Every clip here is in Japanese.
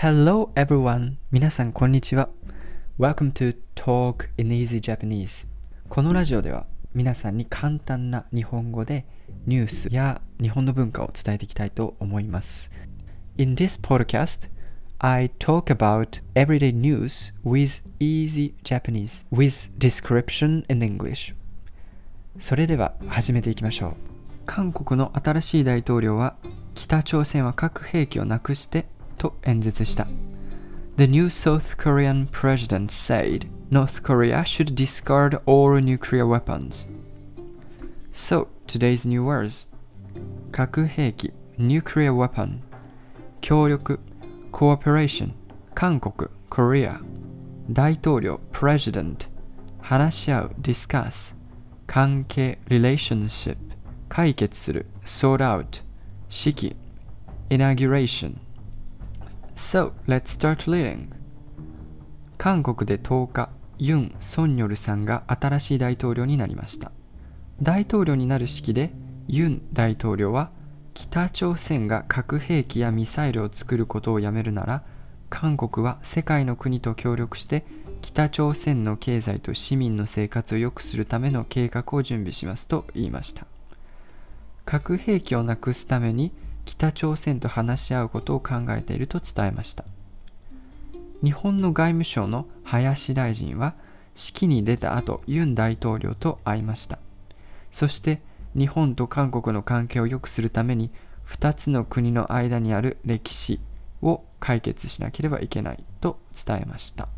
Hello everyone! 皆さんこんにちは。Welcome to Talk in Easy Japanese. このラジオでは皆さんに簡単な日本語でニュースや日本の文化を伝えていきたいと思います。In this podcast, I talk about everyday news with easy Japanese with description in English. それでは始めていきましょう。韓国の新しい大統領は北朝鮮は核兵器をなくしてと演説した。The new South Korean president said North Korea should discard all nuclear weapons. So, today's new words 核兵器 nuclear weapon 協力 cooperation 韓国 Korea 大統領 president 話し合う discuss 関係 relationship 解決する sort out 式 inauguration So, let's start reading. 韓国で10日ユン・ソンニョルさんが新しい大統領になりました。大統領になる式でユン大統領は北朝鮮が核兵器やミサイルを作ることをやめるなら韓国は世界の国と協力して北朝鮮の経済と市民の生活を良くするための計画を準備しますと言いました。核兵器をなくすために北朝鮮と話し合うことを考えていると伝えました。日本の外務省の林大臣は式に出た後ユン大統領と会いました。そして日本と韓国の関係を良くするために2つの国の間にある歴史を解決しなければいけないと伝えました。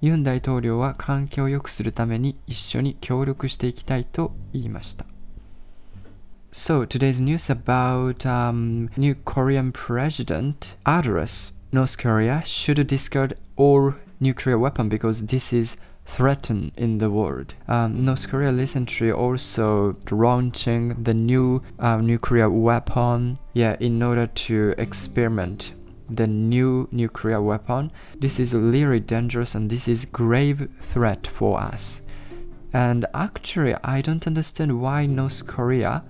ユン大統領は関係を良くするために一緒に協力していきたいと言いました。So today's news about um, new Korean president address North Korea should discard all nuclear weapon because this is threatened in the world. Um, North Korea recently also launching the new uh, nuclear weapon, yeah, in order to experiment the new nuclear weapon. This is really dangerous and this is grave threat for us. And actually, I don't understand why North Korea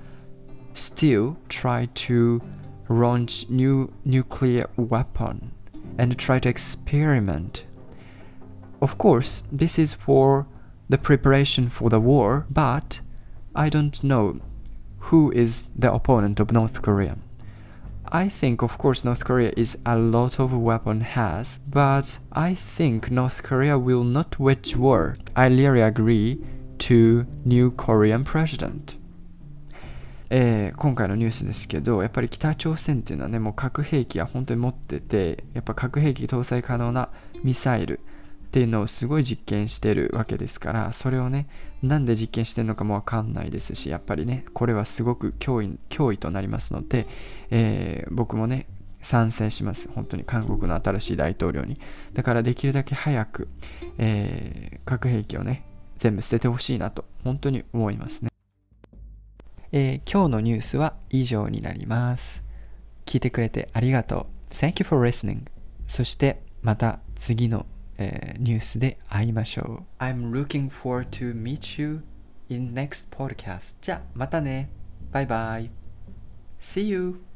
still try to launch new nuclear weapon and try to experiment. Of course, this is for the preparation for the war, but I don't know who is the opponent of North Korea. I think of course North Korea is a lot of weapon has, but I think North Korea will not wage war. I really agree to new Korean president. えー今回のニュースですけどやっぱり北朝鮮っていうのはねもう核兵器は本当に持っててやっぱ核兵器搭載可能なミサイルっていうのをすごい実験してるわけですからそれをねなんで実験してるのかもわかんないですしやっぱりねこれはすごく脅威脅威となりますので、えー僕もね賛成します。本当に韓国の新しい大統領に。だからできるだけ早く、えー核兵器をね全部捨ててほしいなと本当に思いますね。えー今日のニュースは以上になります。聞いてくれてありがとう。Thank you for listening. そしてまた次の、えーニュースで会いましょう。I'm looking forward to meet you in next podcast. じゃあまたね。バイバイ。See you!